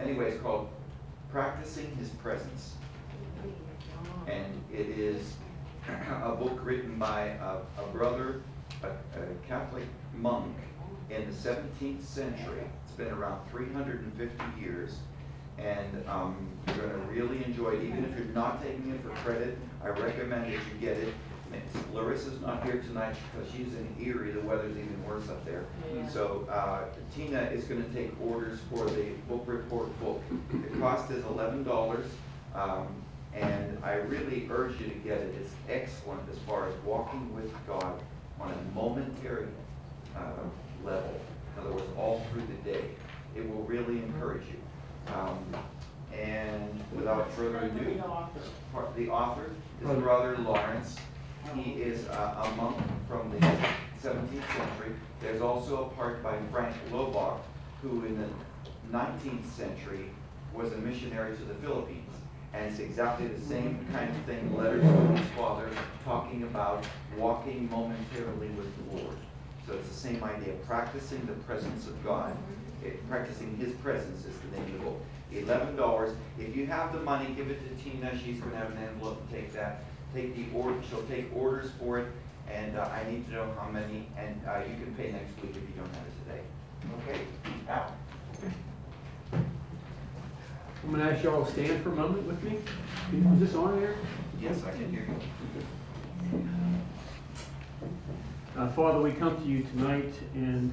Anyway, it's called Practicing His Presence. And it is a book written by a, a brother, a, a Catholic monk in the 17th century. It's been around 350 years. And um, you're going to really enjoy it. Even if you're not taking it for credit, I recommend that you get it. Larissa's not here tonight because she's in Erie. The weather's even worse up there. Yeah. So uh, Tina is going to take orders for the book report book. The cost is eleven dollars. Um, and I really urge you to get it. It's excellent as far as walking with God on a momentary uh, level. In other words, all through the day. It will really encourage you. Um, and without further ado, part- the author is Brother Lawrence. He is a, a monk from the 17th century. There's also a part by Frank Laubach, who in the 19th century was a missionary to the Philippines. And it's exactly the same kind of thing, letters from his father, talking about walking momentarily with the Lord. So it's the same idea, practicing the presence of God. It- practicing His presence is the name of the book. Eleven dollars. If you have the money, give it to Tina. She's going to have an envelope and take that. Take the order. She'll take orders for it, and uh, I need to know how many. And uh, you can pay next week if you don't have it today. Okay. Now. I'm gonna ask y'all to stand for a moment with me. Is this on there? Yes, I can hear you. Uh, Father, we come to you tonight and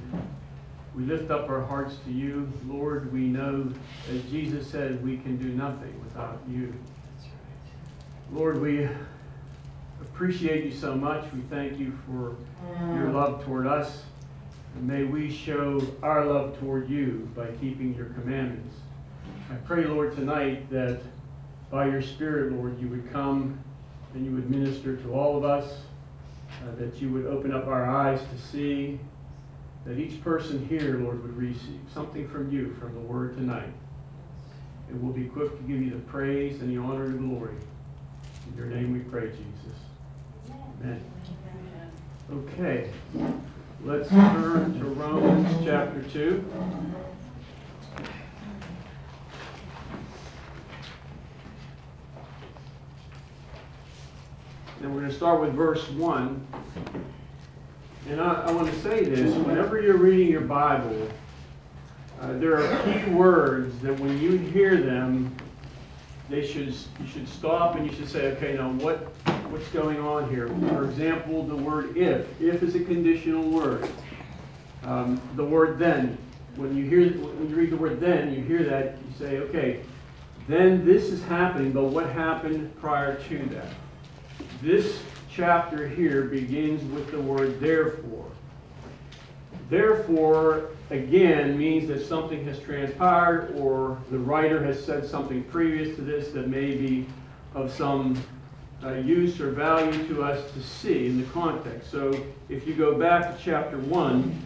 we lift up our hearts to you. Lord, we know, as Jesus said, we can do nothing without you. Lord, we appreciate you so much. We thank you for your love toward us. And may we show our love toward you by keeping your commandments. I pray, Lord, tonight that by your Spirit, Lord, you would come and you would minister to all of us, uh, that you would open up our eyes to see, that each person here, Lord, would receive something from you, from the word tonight. And we'll be quick to give you the praise and the honor and glory. In your name we pray, Jesus. Amen. Okay, let's turn to Romans chapter 2. And we're going to start with verse 1. And I, I want to say this whenever you're reading your Bible, uh, there are key words that when you hear them, they should you should stop and you should say, okay, now what what's going on here? For example, the word if. If is a conditional word. Um, the word then. When you hear when you read the word then, you hear that you say, okay, then this is happening, but what happened prior to that? This chapter here begins with the word therefore. Therefore, again, means that something has transpired or the writer has said something previous to this that may be of some uh, use or value to us to see in the context. So if you go back to chapter 1,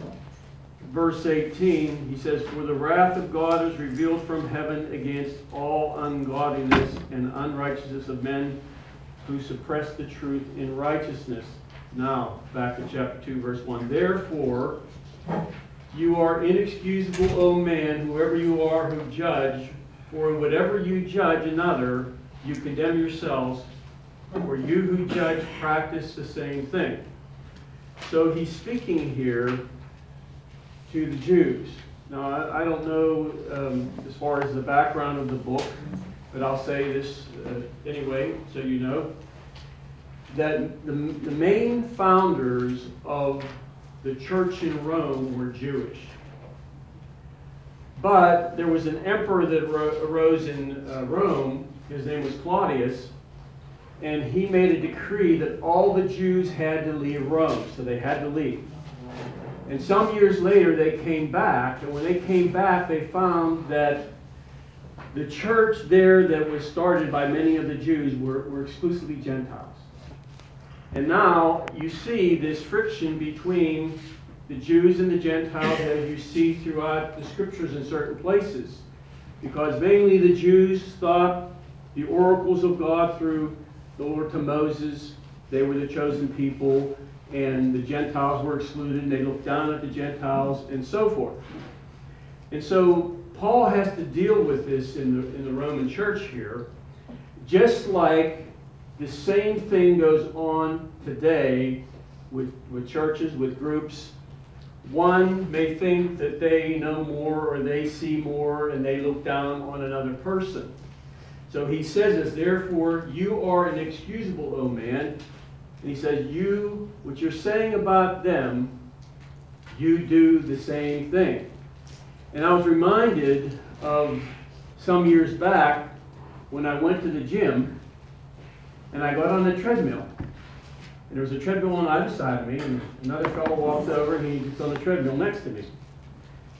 verse 18, he says, For the wrath of God is revealed from heaven against all ungodliness and unrighteousness of men who suppress the truth in righteousness. Now, back to chapter 2, verse 1. Therefore, you are inexcusable, O man, whoever you are who judge, for in whatever you judge another, you condemn yourselves, for you who judge practice the same thing. So he's speaking here to the Jews. Now, I, I don't know um, as far as the background of the book, but I'll say this uh, anyway, so you know, that the, the main founders of the church in Rome were Jewish. But there was an emperor that ro- arose in uh, Rome, his name was Claudius, and he made a decree that all the Jews had to leave Rome, so they had to leave. And some years later, they came back, and when they came back, they found that the church there that was started by many of the Jews were, were exclusively Gentiles. And now you see this friction between the Jews and the Gentiles as you see throughout the scriptures in certain places. Because mainly the Jews thought the oracles of God through the Lord to Moses, they were the chosen people, and the Gentiles were excluded, and they looked down at the Gentiles, and so forth. And so Paul has to deal with this in the, in the Roman church here, just like the same thing goes on today with, with churches, with groups. One may think that they know more or they see more and they look down on another person. So he says this, therefore, you are inexcusable, O man. And he says, you, what you're saying about them, you do the same thing. And I was reminded of some years back when I went to the gym and I got on the treadmill. And there was a treadmill on either side of me, and another fellow walked over and he was on the treadmill next to me.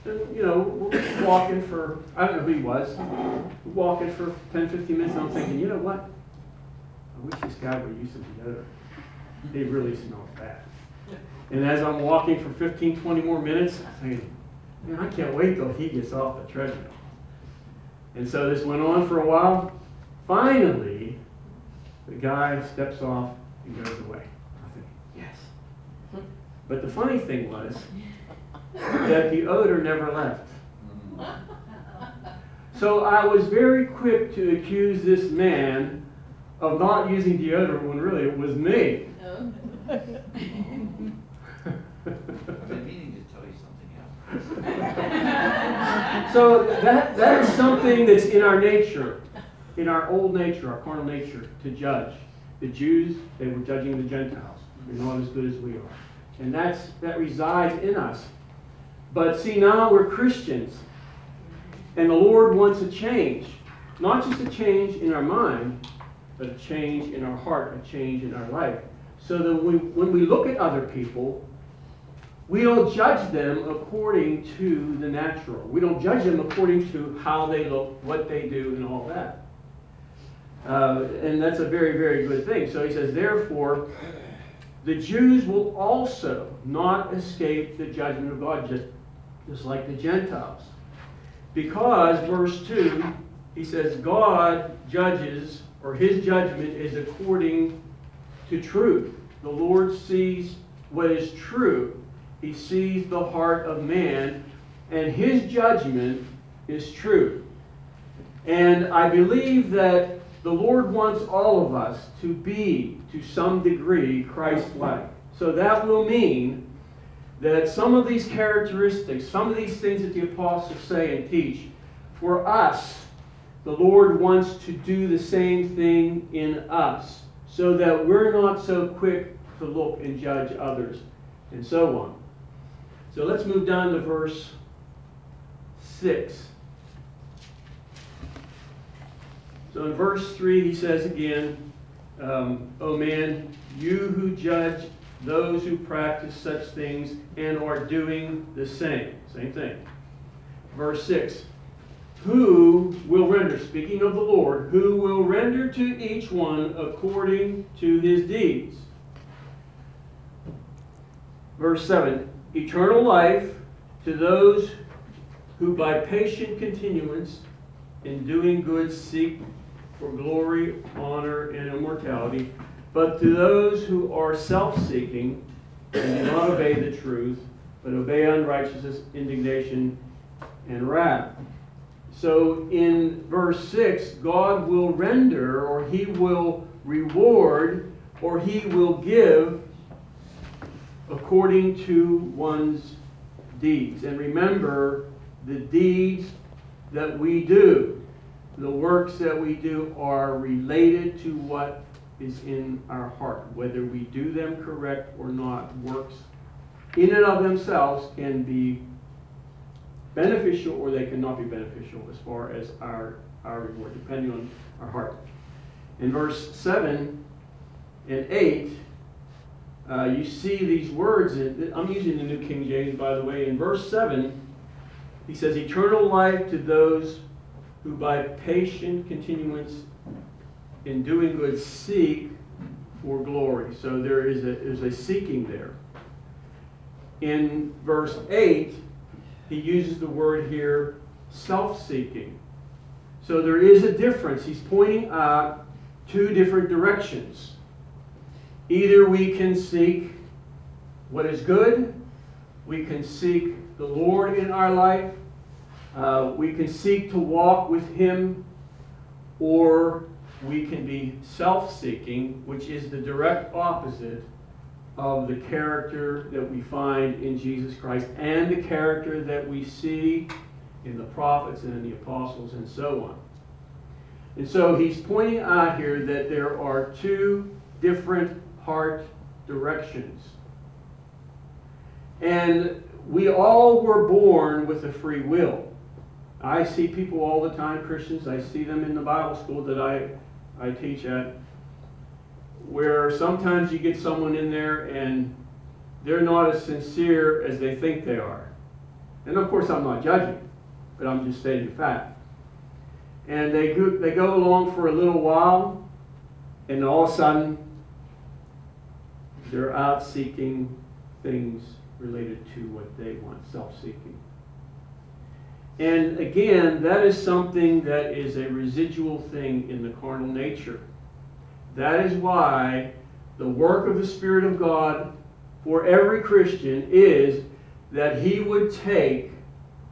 And, you know, walking for, I don't know who he was, walking for 10, 15 minutes, and I'm thinking, you know what? I wish this guy would use some deodorant. He really smells bad. And as I'm walking for 15, 20 more minutes, I'm thinking, man, I can't wait till he gets off the treadmill. And so this went on for a while. Finally, the guy steps off and goes away. I think, yes. But the funny thing was that the odor never left. So I was very quick to accuse this man of not using deodorant when really it was me. I've been meaning to tell you something else. So that, that is something that's in our nature, in our old nature, our carnal nature, to judge. The Jews, they were judging the Gentiles. They're not as good as we are. And that's, that resides in us. But see, now we're Christians. And the Lord wants a change. Not just a change in our mind, but a change in our heart, a change in our life. So that we, when we look at other people, we don't judge them according to the natural. We don't judge them according to how they look, what they do, and all that. Uh, and that's a very, very good thing. So he says, therefore, the Jews will also not escape the judgment of God, just, just like the Gentiles. Because, verse 2, he says, God judges, or his judgment is according to truth. The Lord sees what is true. He sees the heart of man, and his judgment is true. And I believe that the Lord wants all of us to be, to some degree, Christ like. So that will mean that some of these characteristics, some of these things that the apostles say and teach, for us, the Lord wants to do the same thing in us, so that we're not so quick to look and judge others, and so on. So let's move down to verse 6. So in verse 3, he says again, um, O man, you who judge those who practice such things and are doing the same. Same thing. Verse 6 Who will render, speaking of the Lord, who will render to each one according to his deeds? Verse 7 Eternal life to those who by patient continuance in doing good seek for glory, honor, and immortality, but to those who are self seeking and do not obey the truth, but obey unrighteousness, indignation, and wrath. So in verse 6, God will render, or He will reward, or He will give according to one's deeds. And remember, the deeds that we do, the works that we do, are related to what is in our heart. Whether we do them correct or not, works in and of themselves can be beneficial or they cannot be beneficial as far as our, our reward, depending on our heart. In verse 7 and 8, uh, you see these words. In, I'm using the New King James, by the way. In verse 7, he says, Eternal life to those who by patient continuance in doing good seek for glory. So there is a, there's a seeking there. In verse 8, he uses the word here self seeking. So there is a difference. He's pointing out two different directions. Either we can seek what is good, we can seek the Lord in our life, Uh, we can seek to walk with Him, or we can be self seeking, which is the direct opposite of the character that we find in Jesus Christ and the character that we see in the prophets and in the apostles and so on. And so he's pointing out here that there are two different heart directions. And we all were born with a free will. I see people all the time, Christians, I see them in the Bible school that I, I teach at, where sometimes you get someone in there and they're not as sincere as they think they are. And of course, I'm not judging, but I'm just stating the fact. And they go, they go along for a little while, and all of a sudden, they're out seeking things related to what they want, self seeking. And again, that is something that is a residual thing in the carnal nature. That is why the work of the Spirit of God for every Christian is that he would take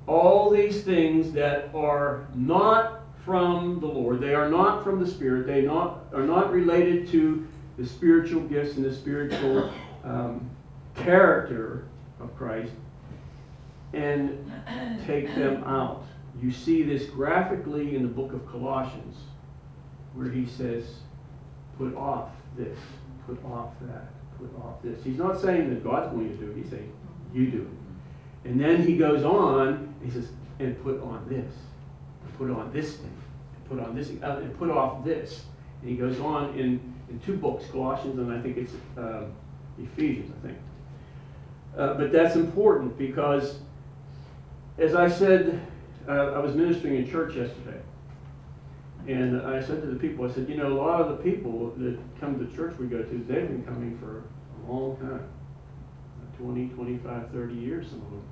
all these things that are not from the Lord, they are not from the Spirit, they not, are not related to the spiritual gifts and the spiritual um, character of Christ, and take them out. You see this graphically in the book of Colossians, where he says, put off this, put off that, put off this. He's not saying that God's going to do it, he's saying, you do it. And then he goes on, he says, and put on this, put on this thing, put on this, uh, and put off this. And he goes on in, in two books, Colossians and I think it's um, Ephesians, I think. Uh, but that's important because, as I said, uh, I was ministering in church yesterday. And I said to the people, I said, you know, a lot of the people that come to the church we go to, they've been coming for a long time 20, 25, 30 years, some of them.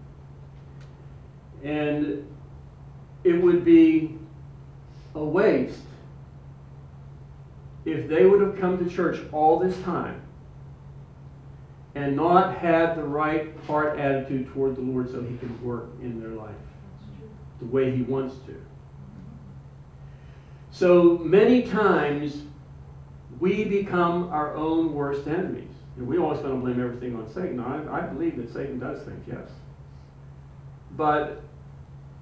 And it would be a waste if they would have come to church all this time and not had the right heart attitude toward the Lord so He can work in their life the way He wants to. So many times we become our own worst enemies. And we always want to blame everything on Satan. I, I believe that Satan does things, yes. But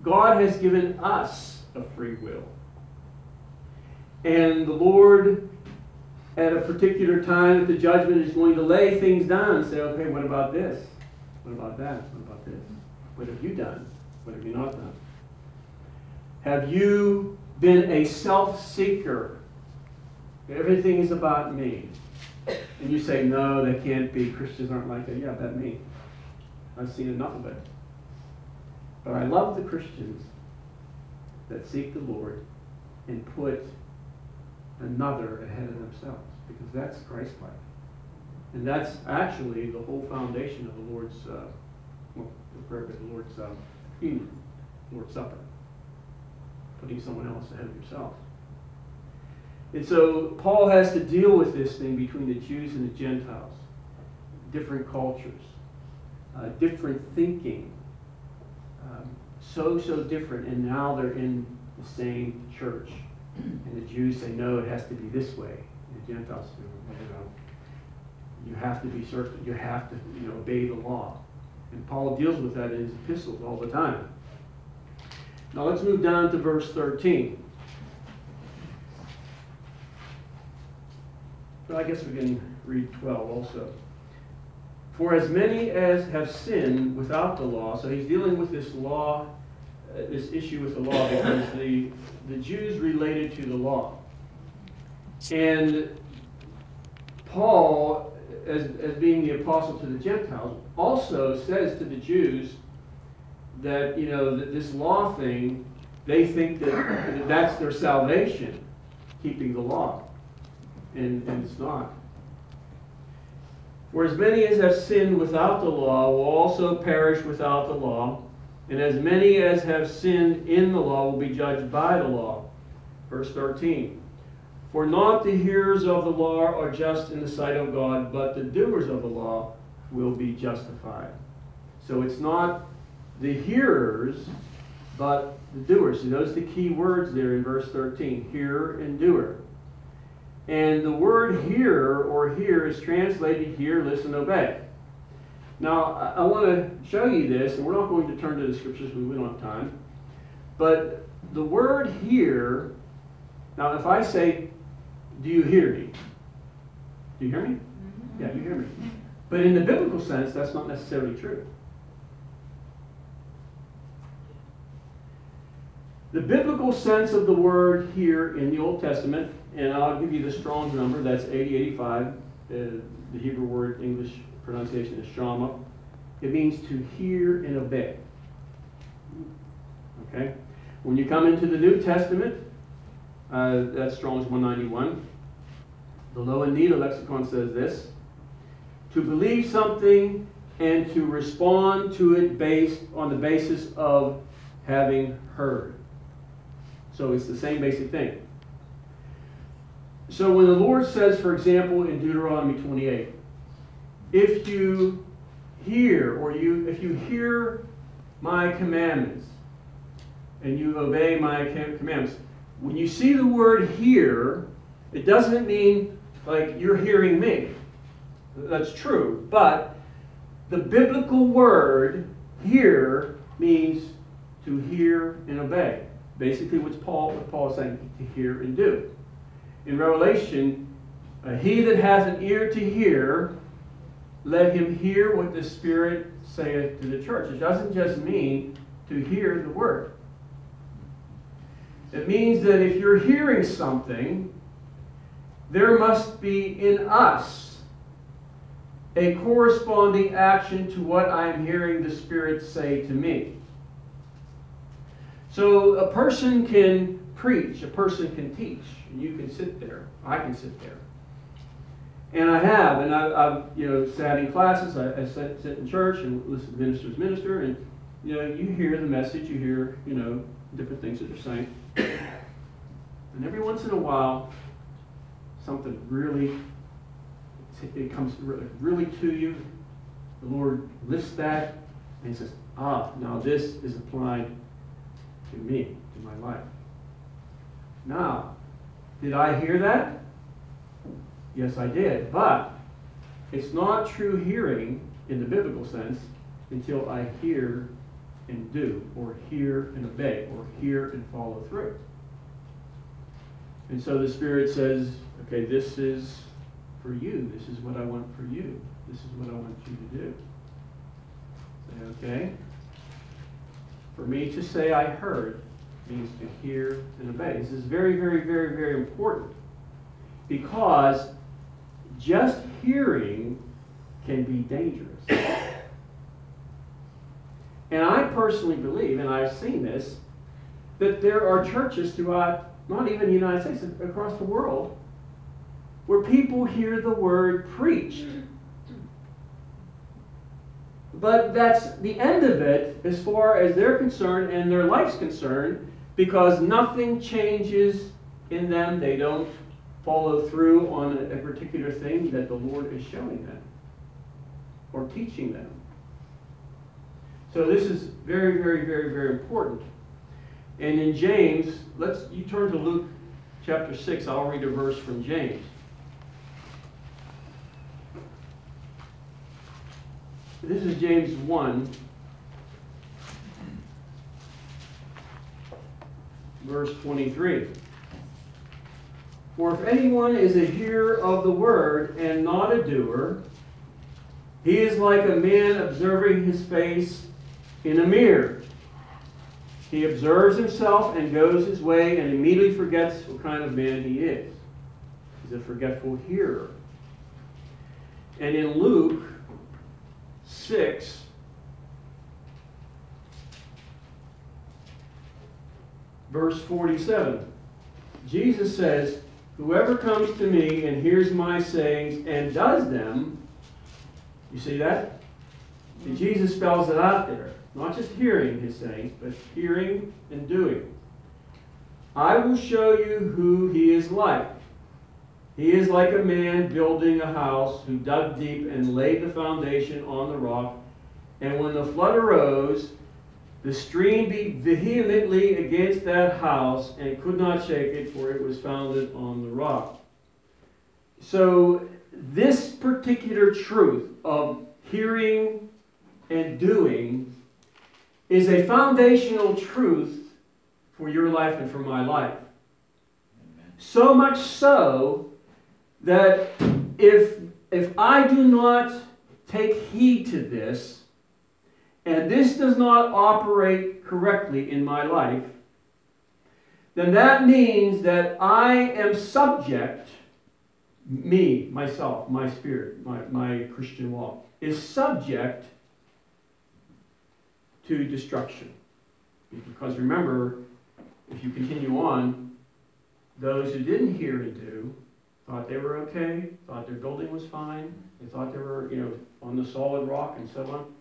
God has given us a free will. And the Lord, at a particular time at the judgment, is going to lay things down and say, okay, what about this? What about that? What about this? What have you done? What have you not done? Have you been a self seeker? Everything is about me. And you say, no, that can't be. Christians aren't like that. Yeah, that me. I've seen enough of it. But I love the Christians that seek the Lord and put another ahead of themselves because that's Christ like. And that's actually the whole foundation of the Lord's, uh, well, the Lord's uh, Lord's Supper. Putting someone else ahead of yourself. And so Paul has to deal with this thing between the Jews and the Gentiles, different cultures, uh, different thinking, um, so, so different, and now they're in the same church. And the Jews say, no, it has to be this way. And the Gentiles say, you know, you have to be certain, you have to you know, obey the law. And Paul deals with that in his epistles all the time. Now let's move down to verse 13. But I guess we can read 12 also. For as many as have sinned without the law, so he's dealing with this law, uh, this issue with the law, because the, the Jews related to the law. And Paul, as, as being the apostle to the Gentiles, also says to the Jews that, you know, that this law thing, they think that, that that's their salvation, keeping the law and, and it's not. For as many as have sinned without the law will also perish without the law, and as many as have sinned in the law will be judged by the law. Verse 13. For not the hearers of the law are just in the sight of God, but the doers of the law will be justified. So it's not the hearers, but the doers. See, those the key words there in verse 13 hearer and doer. And the word hearer or hear is translated hear, listen, obey. Now, I, I want to show you this, and we're not going to turn to the scriptures because we don't have time. But the word here, now if I say, Do you hear me? Do you hear me? Yeah, you hear me. But in the biblical sense, that's not necessarily true. The biblical sense of the word here in the Old Testament, and I'll give you the Strong's number, that's 8085. Uh, the Hebrew word, English pronunciation is shama. It means to hear and obey. Okay? When you come into the New Testament, uh, that's Strong's 191. The Louw and Nida lexicon says this to believe something and to respond to it based on the basis of having heard. So it's the same basic thing. So when the Lord says, for example, in Deuteronomy 28, if you hear or you if you hear my commandments and you obey my commandments, when you see the word hear, it doesn't mean like you're hearing me. That's true. But the biblical word hear means to hear and obey. Basically, what's Paul, what Paul is saying, to hear and do. In Revelation, uh, he that has an ear to hear, let him hear what the Spirit saith to the church. It doesn't just mean to hear the word. It means that if you're hearing something, there must be in us a corresponding action to what I'm hearing the Spirit say to me. So a person can preach, a person can teach, and you can sit there. I can sit there. And I have, and I, have you know sat in classes. I, I sit, sit in church and listen to ministers minister, and you know you hear the message, you hear you know different things that they're saying, and every once in a while, something really it comes really to you. The Lord lifts that and he says, "Ah, now this is applied to me, to my life." Now, did I hear that? Yes, I did. But it's not true hearing in the biblical sense until I hear and do, or hear and obey, or hear and follow through. And so the Spirit says, okay, this is for you. This is what I want for you. This is what I want you to do. Say, okay? For me to say I heard means to hear and obey. This is very, very, very, very important because just hearing can be dangerous. And I personally believe, and I've seen this, that there are churches throughout, not even the United States, across the world, where people hear the word preached. But that's the end of it as far as they're concerned and their life's concerned because nothing changes in them. They don't follow through on a, particular thing that the Lord is showing them or teaching them. So this is very, very, very, very important. And in James, let's you turn to Luke chapter 6. I'll read a verse from James. This is James 1, verse 23. For if anyone is a hearer of the word and not a doer, he is like a man observing his face in a mirror. He observes himself and goes his way and immediately forgets what kind of man he is. He's a forgetful hearer. And in Luke 6, verse 47, Jesus says, Whoever comes to me and hears my sayings and does them, you see that? Jesus spells it out there. Not just hearing his sayings, but hearing and doing. I will show you who he is like. He is like a man building a house who dug deep and laid the foundation on the rock. And when the flood arose, the stream beat vehemently against that house and could not shake it, for it was founded on the rock. So, this particular truth of hearing and doing is a foundational truth for your life and for my life. So much so that if, if I do not take heed to this, and this does not operate correctly in my life, then that means that I am subject, me, myself, my spirit, my, my Christian walk, is subject to destruction. Because remember, if you continue on, those who didn't hear and do thought they were okay, thought their building was fine, they thought they were, you know, on the solid rock and so on.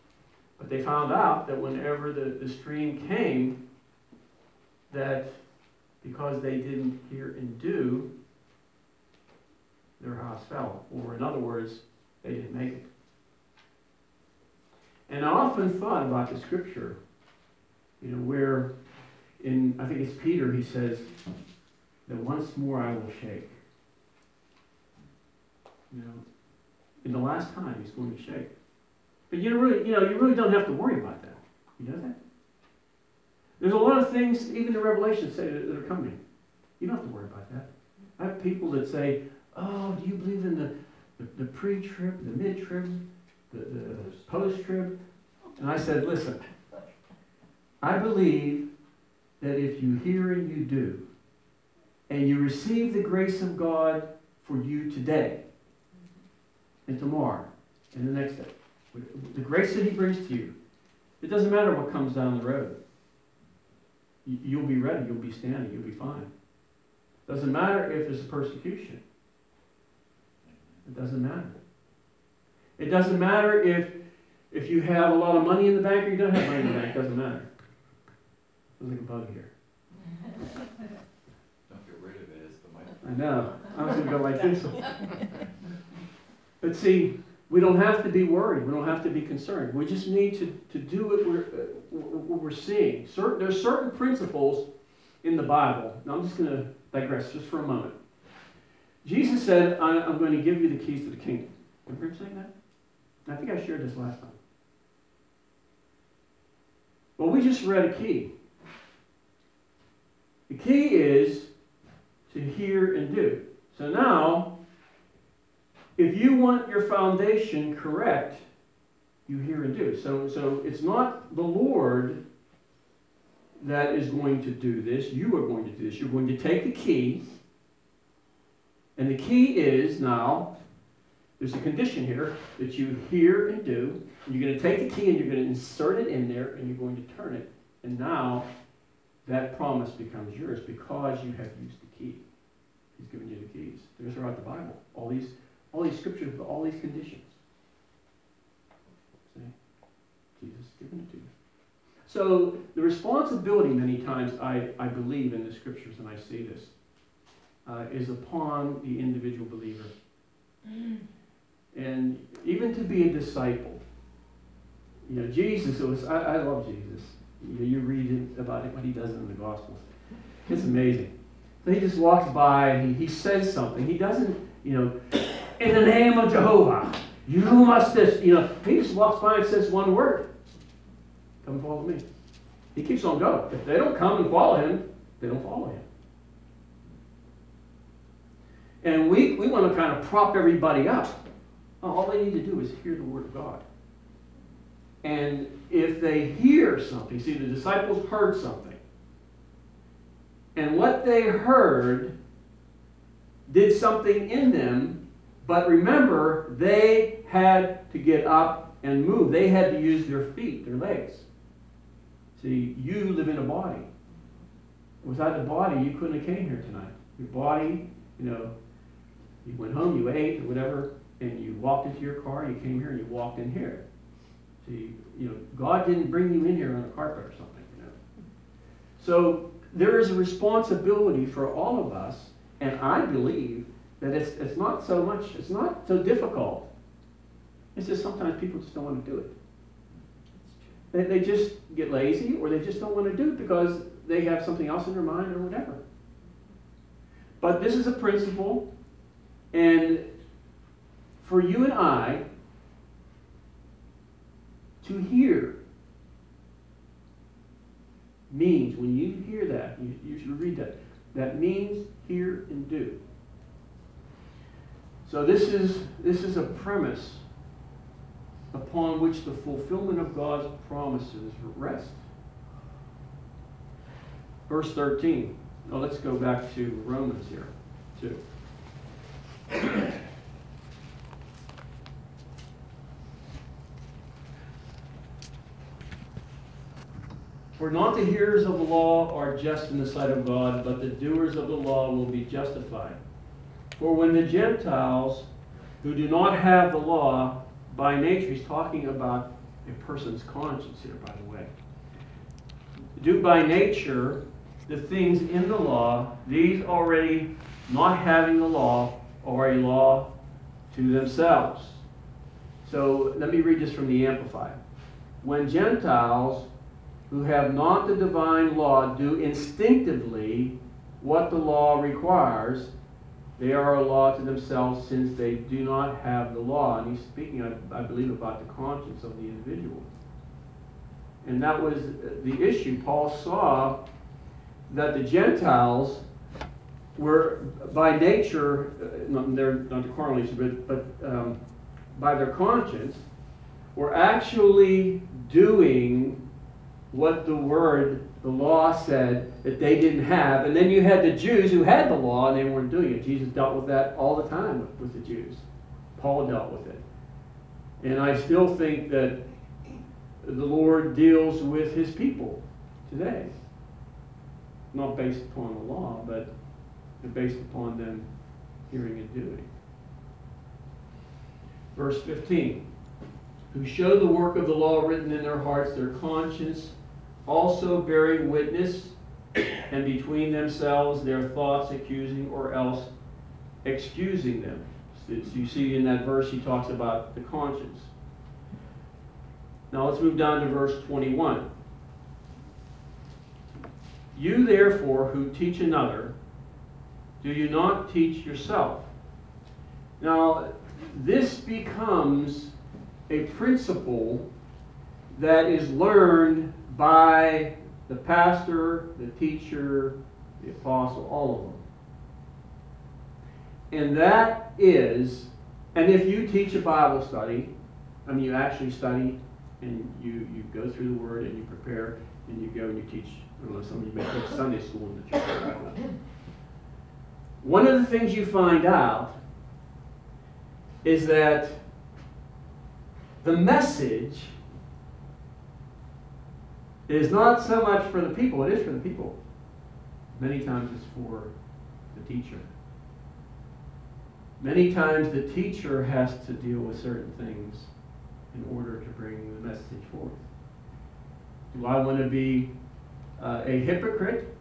But they found out that whenever the, the stream came, that because they didn't hear and do, their house fell. Or in other words, they didn't make it. And I often thought about the scripture, you know, where in, I think it's Peter, he says, that once more I will shake. You know, in the last time he's going to shake. But you really, you know, you really don't have to worry about that. You know that? There's a lot of things, even the Revelation say that, are coming. You don't have to worry about that. I have people that say, "Oh, do you believe in the the, the pre-trib, the mid-trib, the, the uh, post-trib?" And I said, "Listen, I believe that if you hear and you do, and you receive the grace of God for you today, and tomorrow, and the next day, the grace that He brings to you, it doesn't matter what comes down the road. You- You'll be ready. You'll be standing. You'll be fine. Doesn't matter if there's persecution. It doesn't matter. It doesn't matter if if you have a lot of money in the bank or you don't have money in the bank. It doesn't matter. There's like a bug here. Don't get rid of it, it's the mic. I know. I was going to go like this. But see, we don't have to be worried. We don't have to be concerned. We just need to, to do what we're, uh, what we're seeing. Certain, there's certain principles in the Bible. Now I'm just going to digress just for a moment. Jesus said, I'm going to give you the keys to the kingdom. Remember him saying that? I think I shared this last time. Well, we just read a key. The key is to hear and do. So now, if you want your foundation correct, you hear and do. So, so it's not the Lord that is going to do this. You are going to do this. You're going to take the key, and the key is now, there's a condition here that you hear and do. You're going to take the key and you're going to insert it in there, and you're going to turn it. And now, that promise becomes yours because you have used the key. He's given you the keys. They're throughout the Bible. All these, all these scriptures with all these conditions. See? Jesus has given it to you. So the responsibility, many times, I, I believe in the scriptures, and I see this, uh, is upon the individual believer. And even to be a disciple. You know, Jesus, was, I, I love Jesus. You, know, you read about it, what he does in the Gospels. It's amazing. So he just walks by and he, he says something. He doesn't, you know, in the name of Jehovah, you must this, you know, he just walks by and says one word. Come follow me. He keeps on going. If they don't come and follow him, they don't follow him. And we, we want to kind of prop everybody up. All they need to do is hear the word of God. And if they hear something, see, the disciples heard something. And what they heard did something in them, but remember, they had to get up and move. They had to use their feet, their legs. See, you live in a body. Without the body, you couldn't have came here tonight. Your body, you know, you went home, you ate, or whatever, and you walked into your car, you came here, and you walked in here. See, you know, God didn't bring you in here on a carpet or something, you know. So there is a responsibility for all of us, and I believe that it's, it's not so much, it's not so difficult. It's just sometimes people just don't want to do it. They, they just get lazy or they just don't want to do it because they have something else in their mind or whatever. But this is a principle, and for you and I to hear means, when you hear that, you, you should read that, that means hear and do. So this is, this is a premise upon which the fulfillment of God's promises rest. Verse 13. Now let's go back to Romans here, too. For not the hearers of the law are just in the sight of God, but the doers of the law will be justified. For when the Gentiles, who do not have the law, by nature, he's talking about a person's conscience here, by the way, do by nature the things in the law, these already not having the law are a law to themselves. So let me read this from the Amplified. When Gentiles who have not the divine law do instinctively what the law requires, they are a law to themselves since they do not have the law. And he's speaking, I, I believe, about the conscience of the individual. And that was the issue. Paul saw that the Gentiles were, by nature, uh, not, they're not the nature, but, but um, by their conscience, were actually doing what the word, the law said that they didn't have. And then you had the Jews who had the law and they weren't doing it. Jesus dealt with that all the time with, the Jews. Paul dealt with it. And I still think that the Lord deals with his people today. Not based upon the law, but based upon them hearing and doing. Verse 15 Who show the work of the law written in their hearts, their conscience also bearing witness, and between themselves their thoughts accusing or else excusing them. So you see in that verse he talks about the conscience. Now let's move down to verse 21. You therefore who teach another, do you not teach yourself? Now, this becomes a principle that is learned by the pastor, the teacher, the apostle, all of them. And that is, and if you teach a Bible study, I mean, you actually study and you, you go through the Word and you prepare and you go and you teach. Know, some of you may teach Sunday school in the church. One of the things you find out is that the message is not so much for the people, it is for the people. Many times it's for the teacher. Many times the teacher has to deal with certain things in order to bring the message forth. Do I want to be uh, a hypocrite?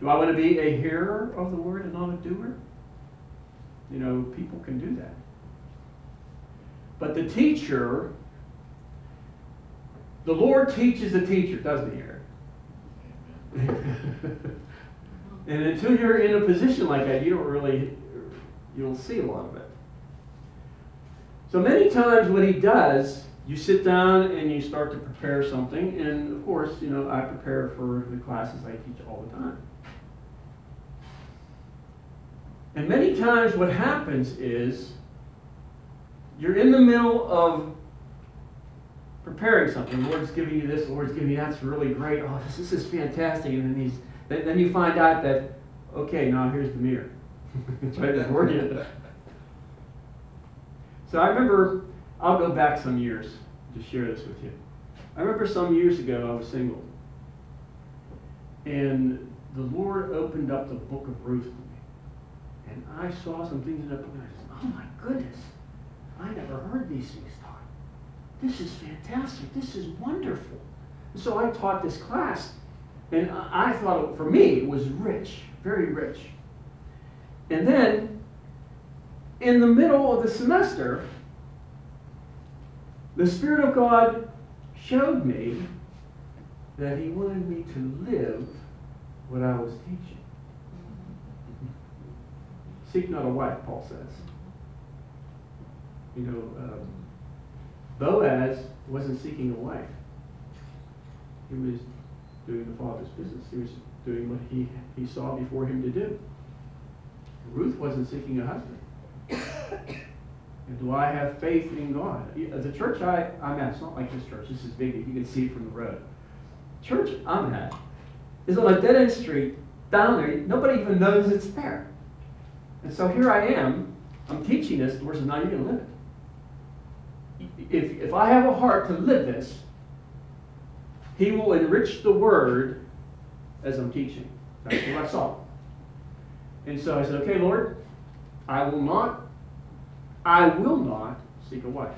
Do I want to be a hearer of the word and not a doer? You know, people can do that. But the teacher, the Lord teaches the teacher, doesn't he, Eric? and until you're in a position like that, you don't really, you don't see a lot of it. So many times what he does, you sit down and you start to prepare something, and of course, you know, I prepare for the classes I teach all the time. And many times what happens is you're in the middle of preparing something. The Lord's giving you this, the Lord's giving you that's really great. Oh, this, this is fantastic. And then he's then, then you find out that, okay, now here's the mirror. Try to word you. So I remember, I'll go back some years to share this with you. I remember some years ago I was single. And the Lord opened up the book of Ruth to me. And I saw some things in that book and I said, oh my goodness, I never heard these things taught. This is fantastic. This is wonderful. And so I taught this class. And I I thought, for me, it was rich, very rich. And then, in the middle of the semester, the Spirit of God showed me that he wanted me to live what I was teaching. Seek not a wife, Paul says. You know, um, Boaz wasn't seeking a wife. He was doing the Father's business. He was doing what he, he saw before him to do. Ruth wasn't seeking a husband. And do I have faith in God? The church I, I'm at, it's not like this church. This is big. You can see it from the road. Church I'm at is on a dead end street down there. Nobody even knows it's there. And so here I am. I'm teaching this. The Lord says, now you're going to live it. If, if I have a heart to live this, He will enrich the word as I'm teaching. That's what I saw. And so I said, okay, Lord, I will not, I will not seek a wife.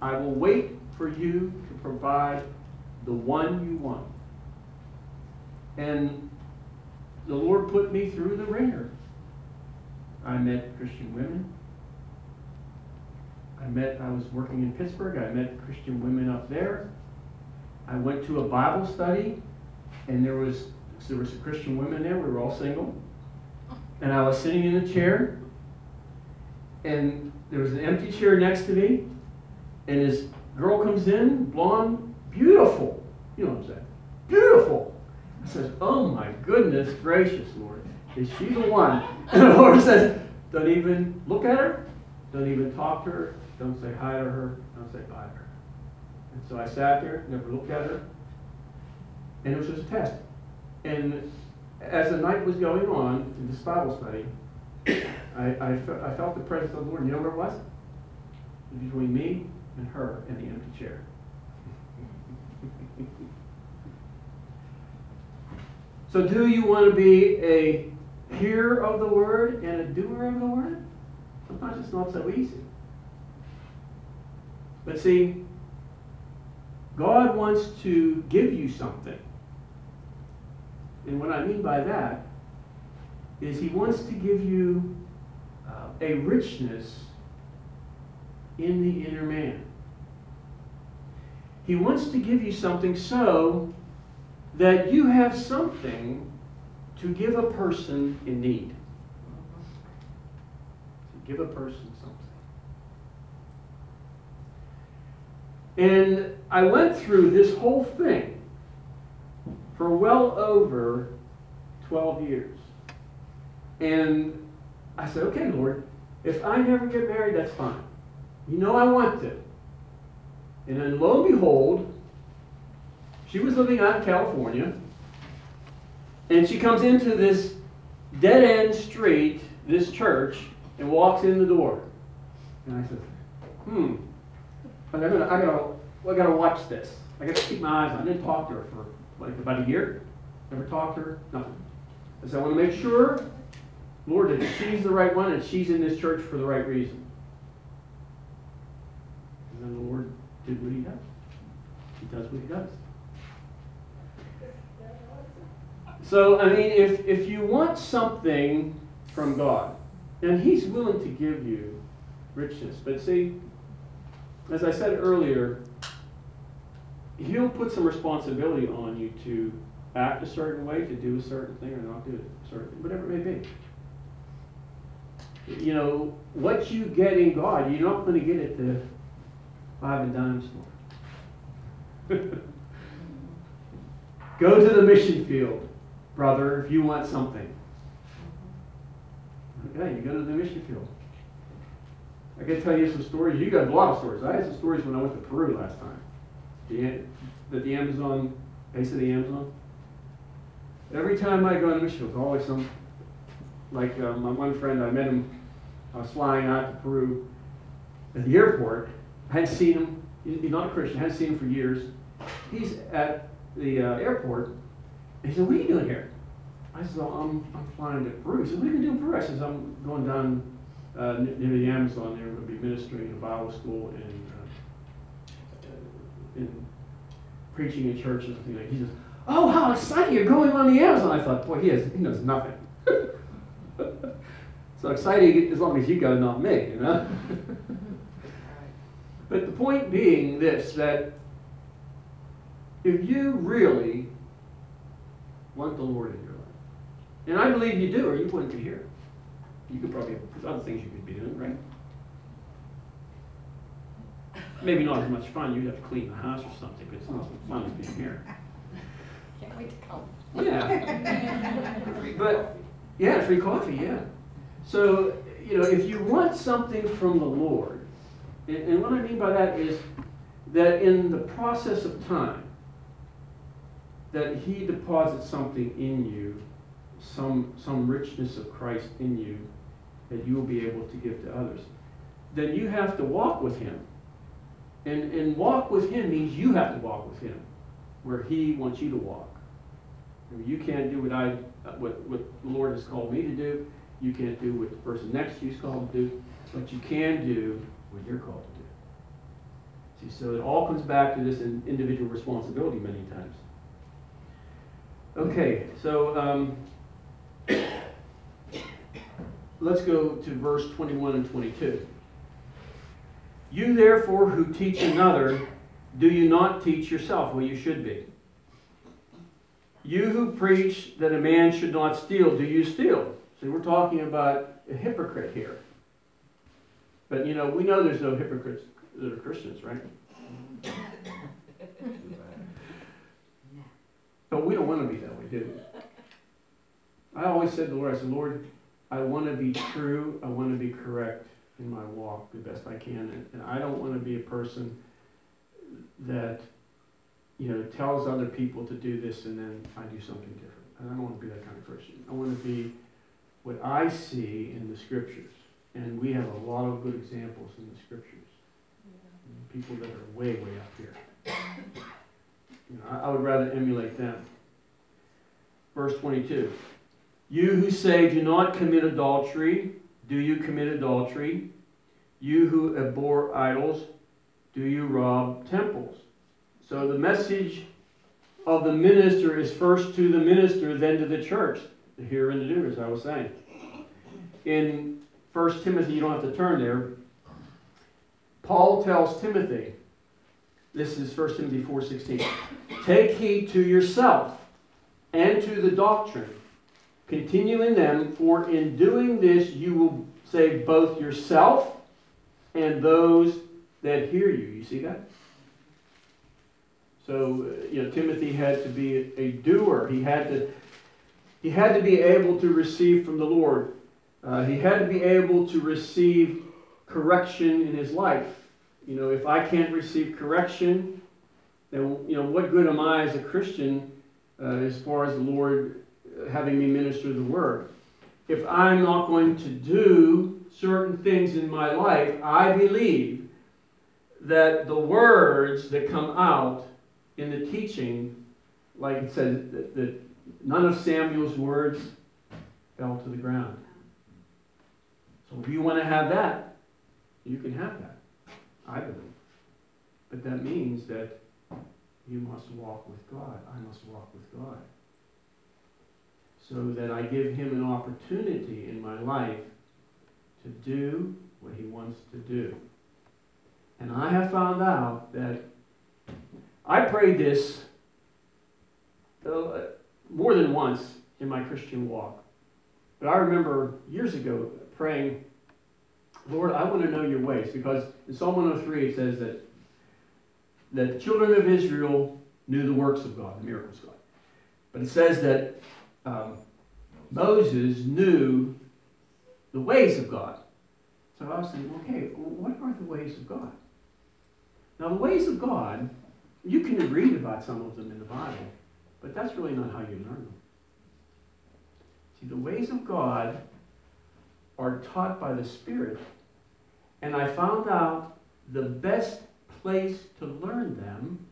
I will wait for you to provide the one you want. And the Lord put me through the wringer. I met Christian women. I met, I was working in Pittsburgh, I met Christian women up there. I went to a Bible study, and there was, there was Christian women there, we were all single. And I was sitting in a chair, and there was an empty chair next to me, and this girl comes in, blonde, beautiful. You know what I'm saying? Beautiful. I says, Oh my goodness gracious, Lord. Is she the one? And the Lord says, Don't even look at her, don't even talk to her, don't say hi to her, don't say bye to her. And so I sat there, never looked at her, and it was just a test. And as the night was going on in this Bible study, I, I, fe- I felt the presence of the Lord. And You know where it was? Between me and her in the empty chair. so, do you want to be a hearer of the word and a doer of the word? Sometimes it's not so easy. But see, God wants to give you something. And what I mean by that is He wants to give you uh, a richness in the inner man. He wants to give you something so that you have something to give a person in need. To give a person something. And I went through this whole thing for well over 12 years. And I said, okay, Lord, if I never get married, that's fine. You know I want to. And then lo and behold, she was living out in California, and she comes into this dead end street, this church, and walks in the door. And I said, hmm, I gotta, I gotta, I gotta watch this. I gotta keep my eyes on. I didn't talk to her for like about a year. Never talked to her. Nothing. I said, I want to make sure, Lord, that she's the right one and she's in this church for the right reason. And then the Lord did what He does. He does what He does. So, I mean, if, if you want something from God, then He's willing to give you richness. But see, as I said earlier, He'll put some responsibility on you to act a certain way, to do a certain thing, or not do a certain thing, whatever it may be. You know, what you get in God, you're not going to get at the five and dime store. Go to the mission field, brother, if you want something. Okay, you go to the mission field. I can tell you some stories. You got a lot of stories. I had some stories when I went to Peru last time. The, the, the Amazon, base of the Amazon. Every time I go on a mission, there's always some, like uh, my one friend, I met him, I was flying out to Peru at the airport. I hadn't seen him, he's not a Christian, I hadn't seen him for years. He's at the uh, airport, he said, What are you doing here? I said, oh, I'm, I'm flying to Peru. He said, What are you doing in Peru? I said, I'm going down uh, near the Amazon there, to be ministering in a Bible school and uh, in preaching in churches and things like He says, Oh, how exciting! You're going on the Amazon. I thought, boy, he has he knows nothing. so exciting as long as you go, not me, you know. but the point being this: that if you really Want the Lord in your life. And I believe you do, or you wouldn't be here. You could probably, there's other things you could be doing, right? Maybe not as much fun, you'd have to clean the house or something, but it's not as fun as being here. Can't wait to come. Yeah, But- yeah, free coffee, yeah. So, you know, if you want something from the Lord, and, and what I mean by that is that in the process of time, that He deposits something in you, some, some richness of Christ in you, that you will be able to give to others. Then you have to walk with Him. And, and walk with Him means you have to walk with Him, where He wants you to walk. You can't do what I, what, what the Lord has called me to do. You can't do what the person next to you is called to do, but you can do what you're called to do. See, so it all comes back to this individual responsibility many times. Okay, so um, let's go to verse 21 and 22. You therefore who teach another, do you not teach yourself? Well, you should be. You who preach that a man should not steal, do you steal? See, we're talking about a hypocrite here. But you know, we know there's no hypocrites that are Christians, right? But we don't want to be that way, do we? I always said to the Lord, I said, Lord, I want to be true, I want to be correct in my walk the best I can. And, and I don't want to be a person that, you know, tells other people to do this and then I do something different. I don't want to be that kind of person. I want to be what I see in the scriptures. And we have a lot of good examples in the scriptures. People that are way, way up here. You know, I, I would rather emulate them. Verse 22. You who say, do not commit adultery, do you commit adultery? You who abhor idols, do you rob temples? So the message of the minister is first to the minister, then to the church. The hearer and the as I was saying. In 1 Timothy, you don't have to turn there. Paul tells Timothy, this is 1 Timothy 4.16, Take heed to yourself and to the doctrine. Continue in them, for in doing this you will save both yourself and those that hear you. You see that? So, uh, you know, Timothy had to be a doer. He had to, he had to be able to receive from the Lord. Uh, he had to be able to receive correction in his life. You know, if I can't receive correction, then, you know, what good am I as a Christian uh, as far as the Lord having me minister the word? If I'm not going to do certain things in my life, I believe that the words that come out in the teaching, like it says, that, that none of Samuel's words fell to the ground. So if you want to have that, you can have that, I believe. But that means that you must walk with God. I must walk with God. So that I give him an opportunity in my life to do what he wants to do. And I have found out that I prayed this uh, more than once in my Christian walk. But I remember years ago praying, Lord, I want to know your ways. Because in Psalm 103 it says that, that the children of Israel knew the works of God, the miracles of God. But it says that um, Moses knew the ways of God. So I was thinking, okay, what are the ways of God? Now, the ways of God, you can read about some of them in the Bible, but that's really not how you learn them. See, the ways of God are taught by the Spirit, and I found out the best place to learn them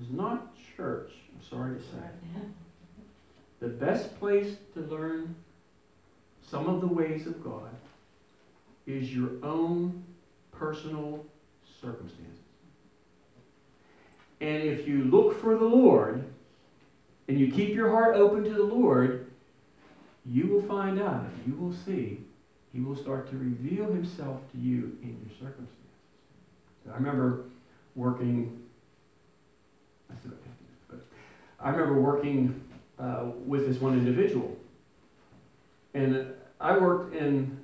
is not church, I'm sorry to say. The best place to learn some of the ways of God is your own personal circumstances. And if you look for the Lord and you keep your heart open to the Lord, you will find out, you will see, He will start to reveal Himself to you in your circumstances. I remember working, I said, I remember working uh, with this one individual. And I worked in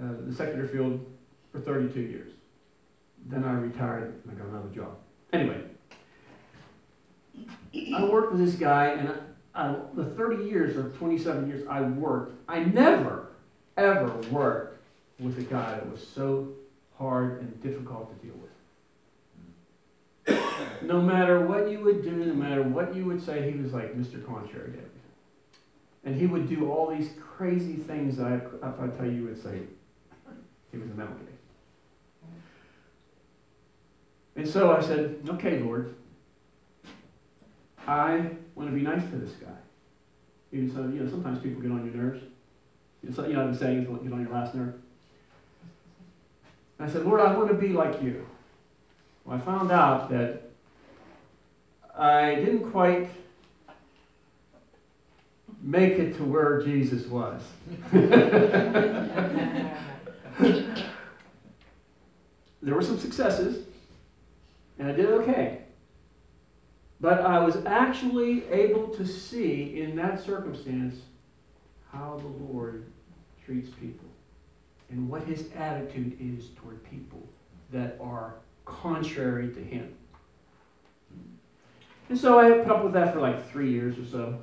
uh, the secular field for 32 years. Then I retired and I got another job. Anyway, I worked with this guy, and I, I, the 30 years or 27 years I worked, I never, ever worked with a guy that was so hard and difficult to deal with. No matter what you would do, no matter what you would say, he was like Mr. Contrary to everything. And he would do all these crazy things I, if I tell you, would say he was a case. And so I said, okay, Lord, I want to be nice to this guy. Even so, uh, you know, sometimes people get on your nerves. You know, know the saying, get on your last nerve. And I said, Lord, I want to be like you. Well, I found out that I didn't quite make it to where Jesus was. there were some successes, and I did okay. But I was actually able to see in that circumstance how the Lord treats people and what his attitude is toward people that are contrary to him. And so I put up with that for like three years or so.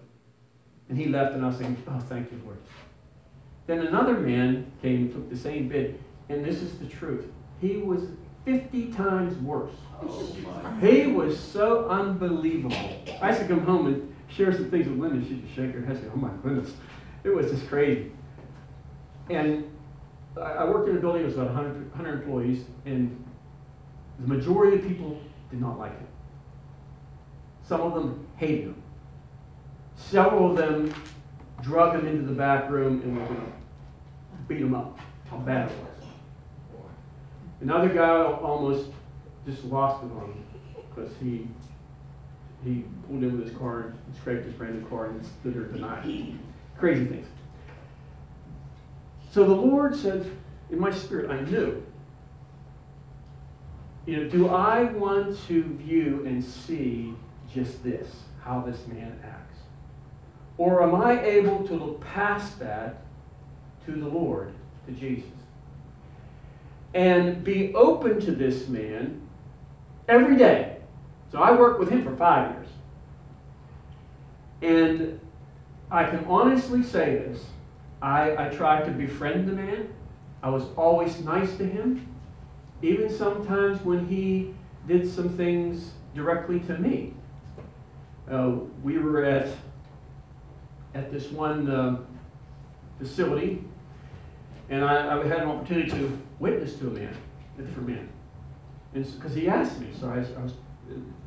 And he left, and I was thinking, oh, thank you, Lord. Then another man came and took the same bid, and this is the truth. He was 50 times worse. Oh. He was so unbelievable. I used to come home and share some things with Linda. She'd shake her head and say, Oh my goodness. It was just crazy. And I worked in a building, it was about 100, 100 employees, and the majority of people did not like him. Some of them hated him. Several of them drug him into the back room and were going to beat him up. How bad it was. Another guy almost just lost it on him because he he pulled in with his car and scraped his brand new car and stood there denied. Crazy things. So the Lord said, in my spirit, I knew. You know, do I want to view and see just this, how this man acts? Or am I able to look past that to the Lord, to Jesus? And be open to this man every day. So I worked with him for five years. And I can honestly say this. I, I tried to befriend the man. I was always nice to him. Even sometimes when he did some things directly to me. Uh, we were at, at this one uh, facility, and I, I had an opportunity to witness to a man, a different man. Because he asked me, so I, was- I was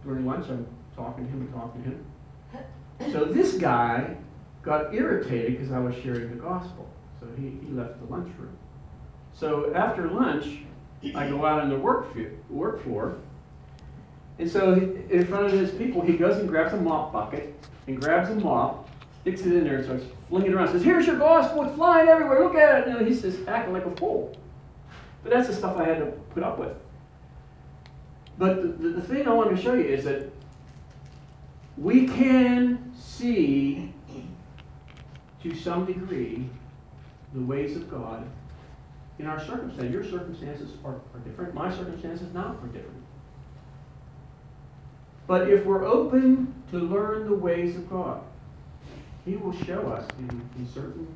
during lunch, I'm talking to him and talking to him. So this guy got irritated because I was sharing the gospel. So he, he left the lunchroom. So after lunch, I go out on the work, work floor. And so in front of his people, he goes and grabs a mop bucket and grabs a mop, sticks it in there and starts flinging it around. Says, Here's your gospel, it's flying everywhere, look at it. And he's just acting like a fool. But that's the stuff I had to put up with. But the, the, the thing I wanted to show you is that we can see to some degree the ways of God in our circumstances. Your circumstances are, are different, my circumstances now are different. But if we're open to learn the ways of God, He will show us in, in certain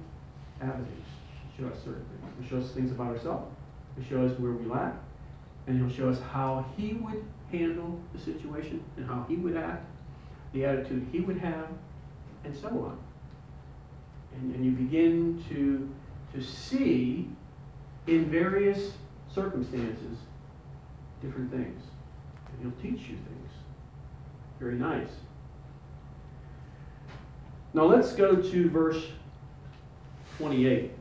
avenues. He'll show us certain things. He'll show us things about ourselves. He'll show us where we lack. And He'll show us how He would handle the situation and how He would act, the attitude He would have, and so on. And, and you begin to, to see in various circumstances different things. And He'll teach you things. Very nice. Now let's go to verse 28.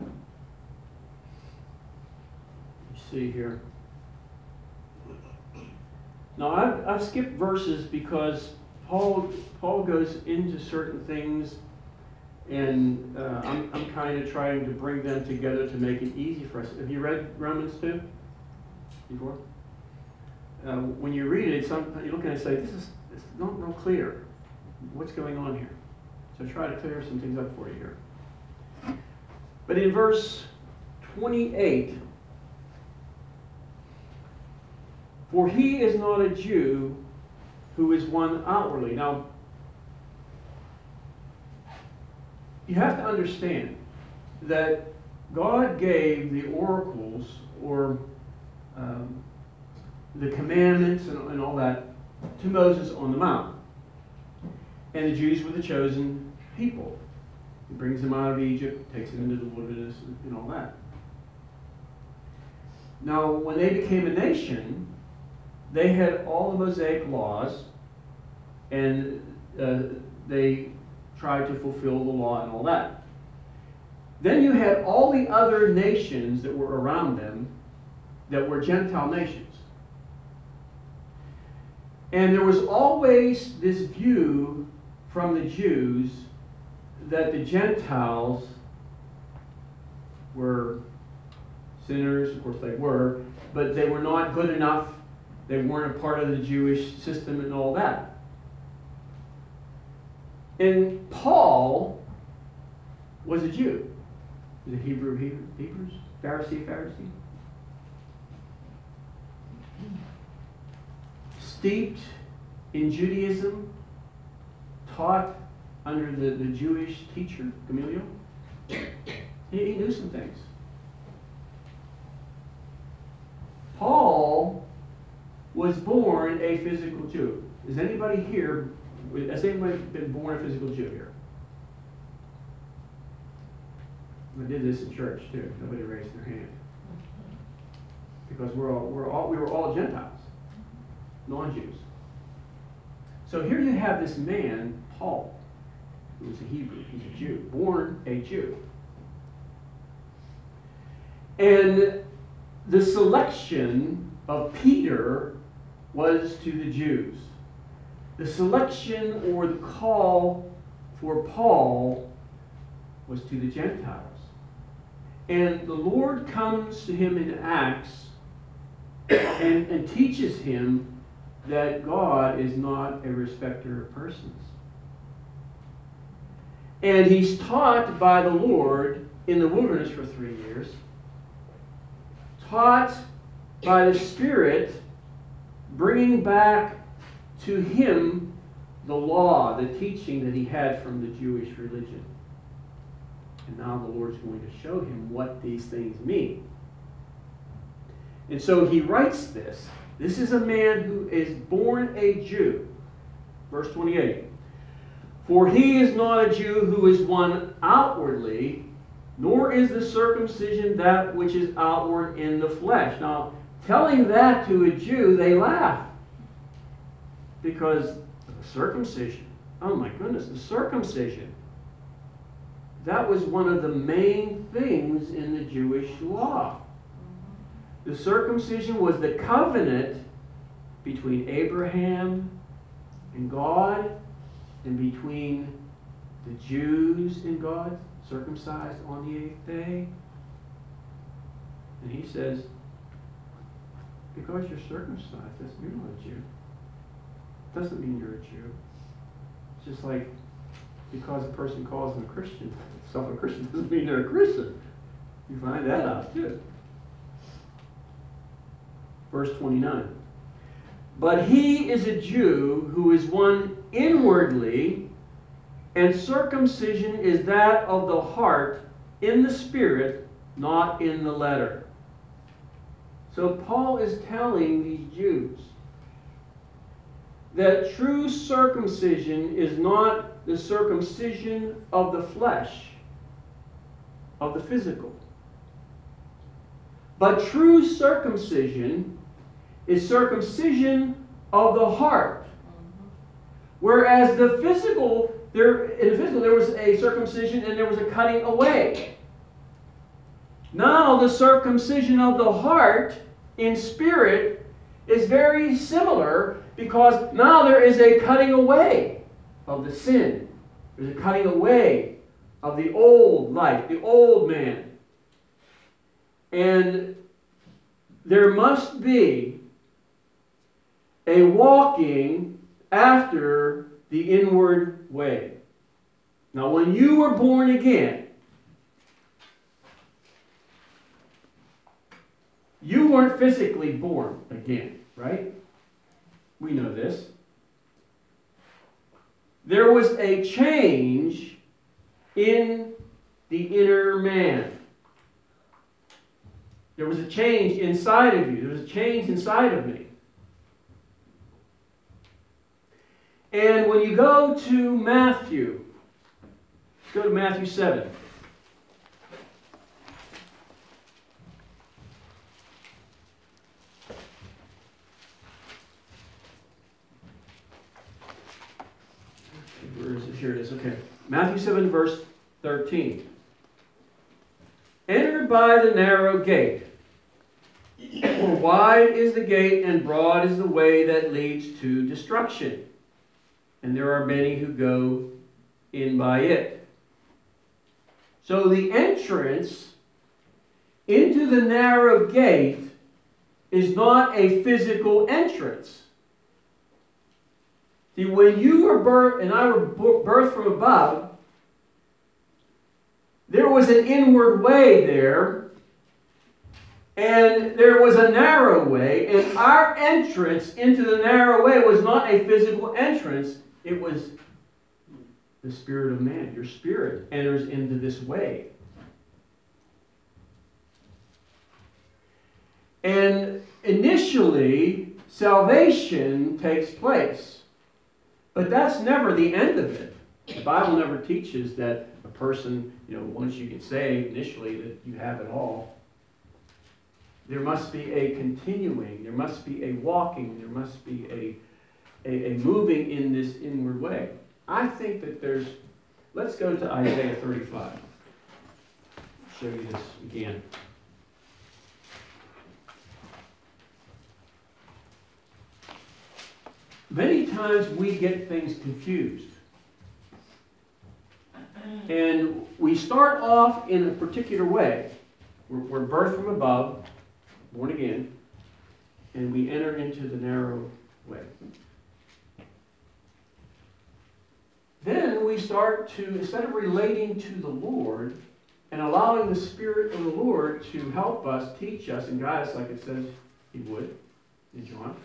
You see here. Now I've, I've skipped verses because Paul Paul goes into certain things, and uh, I'm I'm kind of trying to bring them together to make it easy for us. Have you read Romans two before? Uh, when you read it, you look at it and say, this is it's not real clear what's going on here. So try to clear some things up for you here. But in verse 28, for he is not a Jew who is one outwardly. Now, you have to understand that God gave the oracles or um, the commandments and, and all that to Moses on the mount. And the Jews were the chosen people. He brings them out of Egypt, takes them into the wilderness, and, and all that. Now, when they became a nation, they had all the Mosaic laws, and uh, they tried to fulfill the law and all that. Then you had all the other nations that were around them that were Gentile nations. And there was always this view from the Jews that the Gentiles were sinners, of course they were, but they were not good enough. They weren't a part of the Jewish system and all that. And Paul was a Jew. A Hebrew, Hebrew Hebrews? Pharisee, Pharisee? Steeped in Judaism, taught under the, the Jewish teacher, Gamaliel. He, he knew some things. Paul was born a physical Jew. Is anybody here, has anybody been born a physical Jew here? I did this in church too. Nobody raised their hand. Because we're all, we're all, we were all Gentiles, non-Jews. So here you have this man, Paul, who was a Hebrew, he's a Jew, born a Jew. And the selection of Peter was to the Jews. The selection or the call for Paul was to the Gentiles. And the Lord comes to him in Acts and, and teaches him that God is not a respecter of persons. And he's taught by the Lord in the wilderness for three years, taught by the Spirit, bringing back to him the law, the teaching that he had from the Jewish religion. And now the Lord's going to show him what these things mean. And so he writes this. This is a man who is born a Jew. Verse 28. For he is not a Jew who is one outwardly, nor is the circumcision that which is outward in the flesh. Now, telling that to a Jew, they laugh. Because circumcision, oh my goodness, the circumcision, that was one of the main things in the Jewish law. The circumcision was the covenant between Abraham and God and between the Jews and God, circumcised on the eighth day. And he says, because you're circumcised, that's, a Jew. Doesn't mean you're a Jew. It's just like because a person calls them a Christian, self a Christian doesn't mean they're a Christian. You find that out too. Verse 29. But he is a Jew who is one inwardly, and circumcision is that of the heart in the spirit, not in the letter. So Paul is telling these Jews that true circumcision is not the circumcision of the flesh, of the physical. But true circumcision is circumcision of the heart. Mm-hmm. Whereas the physical, there in the physical there was a circumcision and there was a cutting away. Now the circumcision of the heart in spirit is very similar because now there is a cutting away of the sin. There's a cutting away of the old life, the old man. And there must be a walking after the inward way. Now, when you were born again, you weren't physically born again, right? We know this. There was a change in the inner man. There was a change inside of you. There was a change inside of me. And when you go to Matthew, go to Matthew 7. Where is it? Here it is. Okay. Matthew 7, verse 13. Enter by the narrow gate. For wide is the gate and broad is the way that leads to destruction, and there are many who go in by it. So the entrance into the narrow gate is not a physical entrance. See, when you were birthed and I were birthed from above, there was an inward way there, and there was a narrow way, and our entrance into the narrow way was not a physical entrance, it was the spirit of man. Your spirit enters into this way. And initially, salvation takes place. But that's never the end of it. The Bible never teaches that a person, you know, once you get saved initially, that you have it all. There must be a continuing, there must be a walking, there must be a, a, a moving in this inward way. I think that there's, let's go to Isaiah 35. Show you this again. Many times we get things confused. And we start off in a particular way. We're, we're birthed from above, born again, and we enter into the narrow way. Then we start to, instead of relating to the Lord and allowing the Spirit of the Lord to help us, teach us, and guide us like it says He would in John,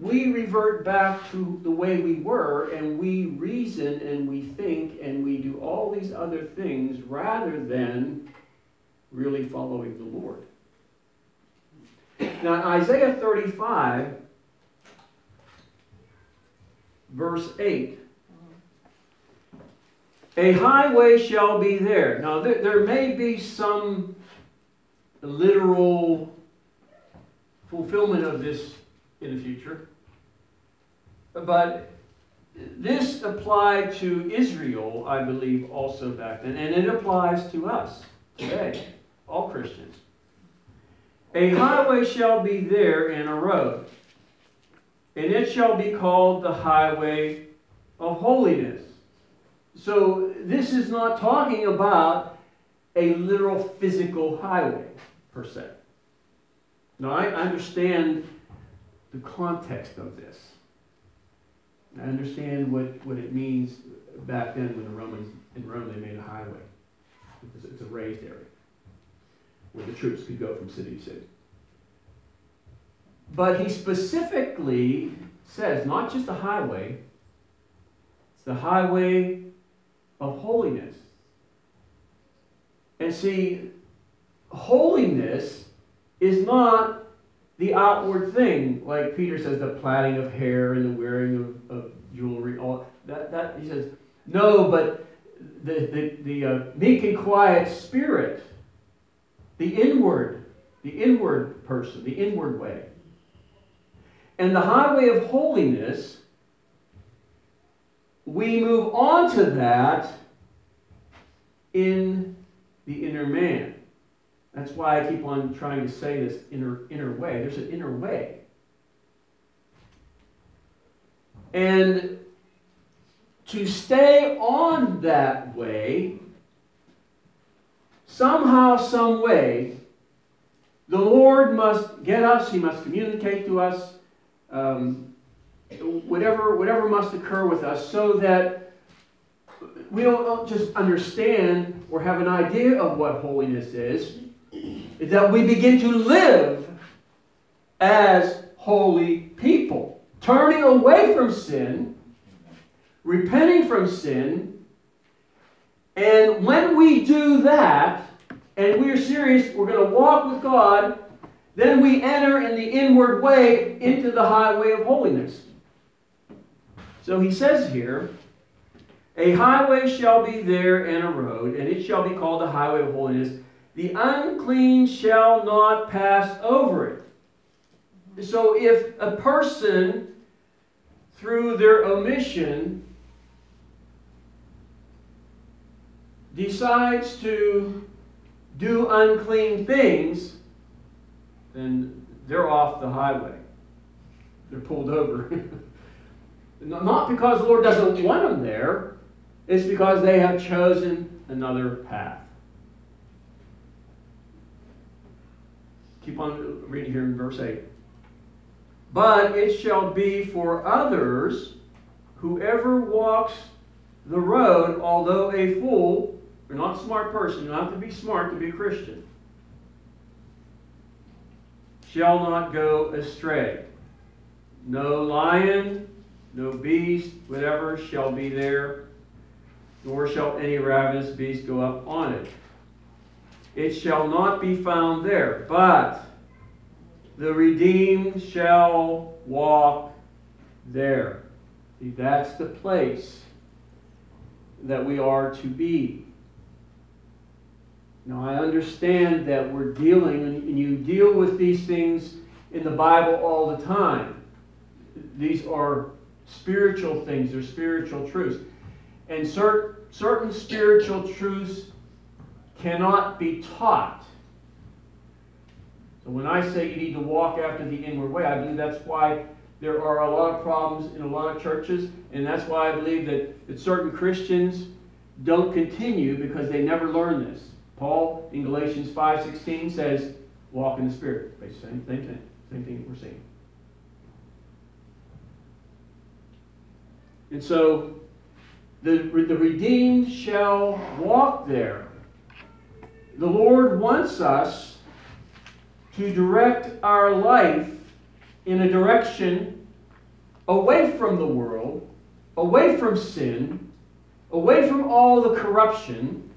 we revert back to the way we were and we reason and we think and we do all these other things rather than really following the Lord. Now, Isaiah 35, verse 8. A highway shall be there. Now, there, there may be some literal fulfillment of this in the future. But this applied to Israel, I believe, also back then, and it applies to us today, all Christians. A highway shall be there and a road, and it shall be called the highway of holiness. So, this is not talking about a literal physical highway, per se. Now, I understand the context of this. I understand what, what it means back then when the Romans, in Rome, they made a highway. It's, it's a raised area where the troops could go from city to city. But he specifically says not just a highway, it's the highway of holiness. And see, holiness is not the outward thing, like Peter says, the plaiting of hair and the wearing of, of jewelry, all that, that he says, no, but the, the, the uh, meek and quiet spirit, the inward, the inward person, the inward way. And the highway of holiness, we move on to that in the inner man. That's why I keep on trying to say this inner, inner way. There's an inner way. And to stay on that way, somehow, some way, the Lord must get us, He must communicate to us. Um, whatever, whatever must occur with us so that we don't just understand or have an idea of what holiness is, is that we begin to live as holy people, turning away from sin, repenting from sin, and when we do that, and we are serious, we're going to walk with God, then we enter in the inward way into the highway of holiness. So he says here, a highway shall be there and a road, and it shall be called the highway of holiness. The unclean shall not pass over it. So if a person, through their omission, decides to do unclean things, then they're off the highway. They're pulled over. Not because the Lord doesn't want them there, it's because they have chosen another path. Keep on reading here in verse 8. But it shall be for others, whoever walks the road, although a fool, you're not a smart person, you don't have to be smart to be a Christian, shall not go astray. No lion, no beast, whatever, shall be there, nor shall any ravenous beast go up on it. It shall not be found there, but the redeemed shall walk there. See, that's the place that we are to be. Now, I understand that we're dealing, and you deal with these things in the Bible all the time. These are spiritual things, they're spiritual truths. And cer- certain spiritual truths cannot be taught. So when I say you need to walk after the inward way, I believe that's why there are a lot of problems in a lot of churches, and that's why I believe that, that certain Christians don't continue because they never learn this. Paul in Galatians 5.16 says, walk in the Spirit. Same, same thing. Same thing we're saying. And so the, the redeemed shall walk there. The Lord wants us to direct our life in a direction away from the world, away from sin, away from all the corruption,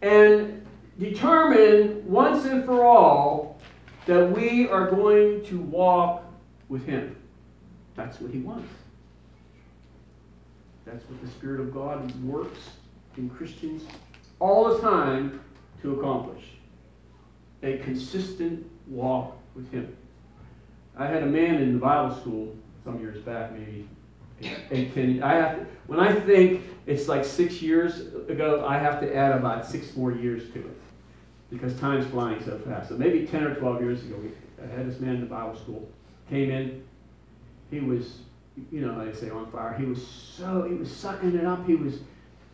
and determine once and for all that we are going to walk with Him. That's what He wants. That's what the Spirit of God works in Christians all the time to accomplish a consistent walk with Him. I had a man in the Bible school some years back, maybe eight, ten. I have to, when I think it's like six years ago, I have to add about six more years to it because time's flying so fast. So maybe ten or twelve years ago, I had this man in the Bible school. Came in, he was, you know, I say, on fire. He was so he was sucking it up. He was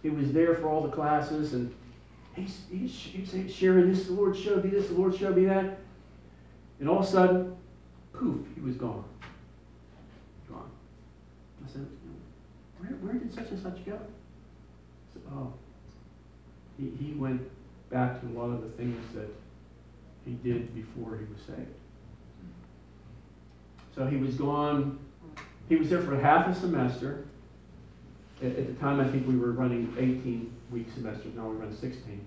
he was there for all the classes and he's, he's, he's sharing this, the Lord showed me this, the Lord showed me that. And all of a sudden, poof, he was gone. Gone. I said, where, where did such and such go? I said, oh, he, he went back to a lot of the things that he did before he was saved. So he was gone, he was there for half a semester. At, at the time, I think we were running 18 week semesters, now we run 16.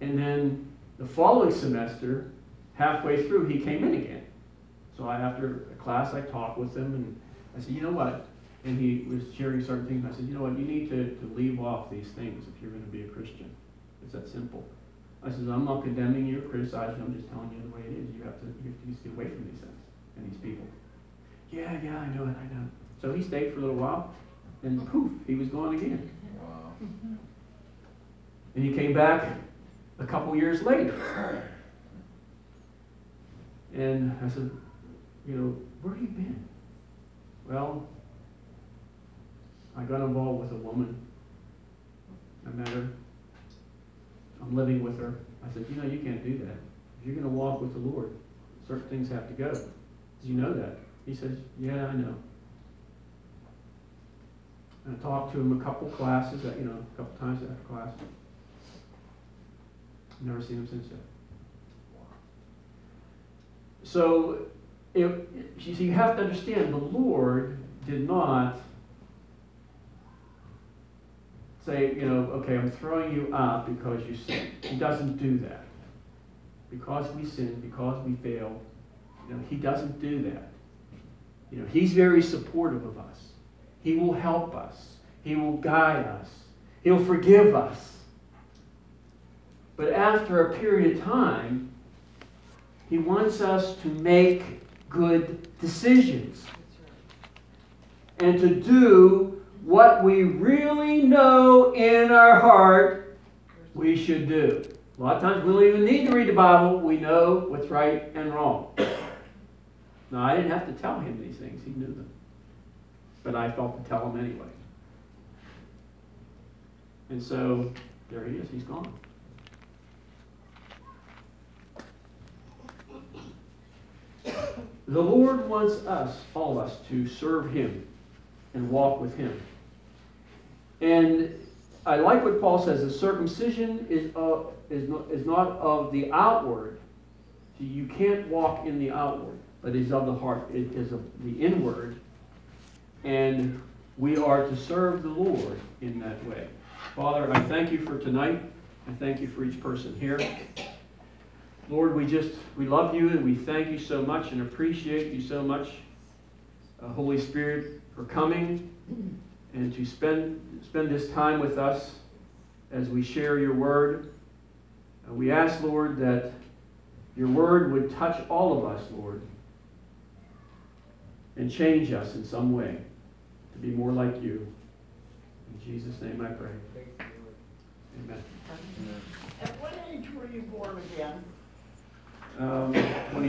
And then the following semester, halfway through, he came in again. So I, after a class, I talked with him and I said, you know what? And he was sharing certain things. I said, you know what? You need to, to leave off these things if you're going to be a Christian. It's that simple. I said, I'm not condemning you or criticizing. I'm just telling you the way it is. You have to, you have to stay away from these things and these people. Yeah, yeah, I know it. I know. So he stayed for a little while, and poof, he was gone again. Wow. And he came back a couple years later. And I said, you know, where have you been? Well, I got involved with a woman. I met her. I'm living with her. I said, you know, you can't do that. If you're going to walk with the Lord, certain things have to go. Did you know that? He says, yeah, I know. And I talked to him a couple classes, you know, a couple times after class. Never seen him since then. So, you see, you have to understand, the Lord did not say, you know, okay, I'm throwing you out because you sin. He doesn't do that. Because we sin, because we fail, you know, he doesn't do that. You know, he's very supportive of us. He will help us. He will guide us. He'll forgive us. But after a period of time, he wants us to make good decisions and to do what we really know in our heart we should do. A lot of times we don't even need to read the Bible, we know what's right and wrong. Now, I didn't have to tell him these things, he knew them. But I felt to tell him anyway. And so, there he is, he's gone. The Lord wants us, all of us, to serve him and walk with him. And I like what Paul says, the circumcision is, uh, is, not, is not of the outward. You can't walk in the outward, but is of the heart, it is of the inward. And we are to serve the Lord in that way. Father, I thank you for tonight. I thank you for each person here. Lord, we just, we love you and we thank you so much and appreciate you so much, uh, Holy Spirit, for coming and to spend, spend this time with us as we share your word. Uh, we ask, Lord, that your word would touch all of us, Lord, and change us in some way to be more like you. In Jesus' name I pray. Amen. At what age were you born again? Um, 20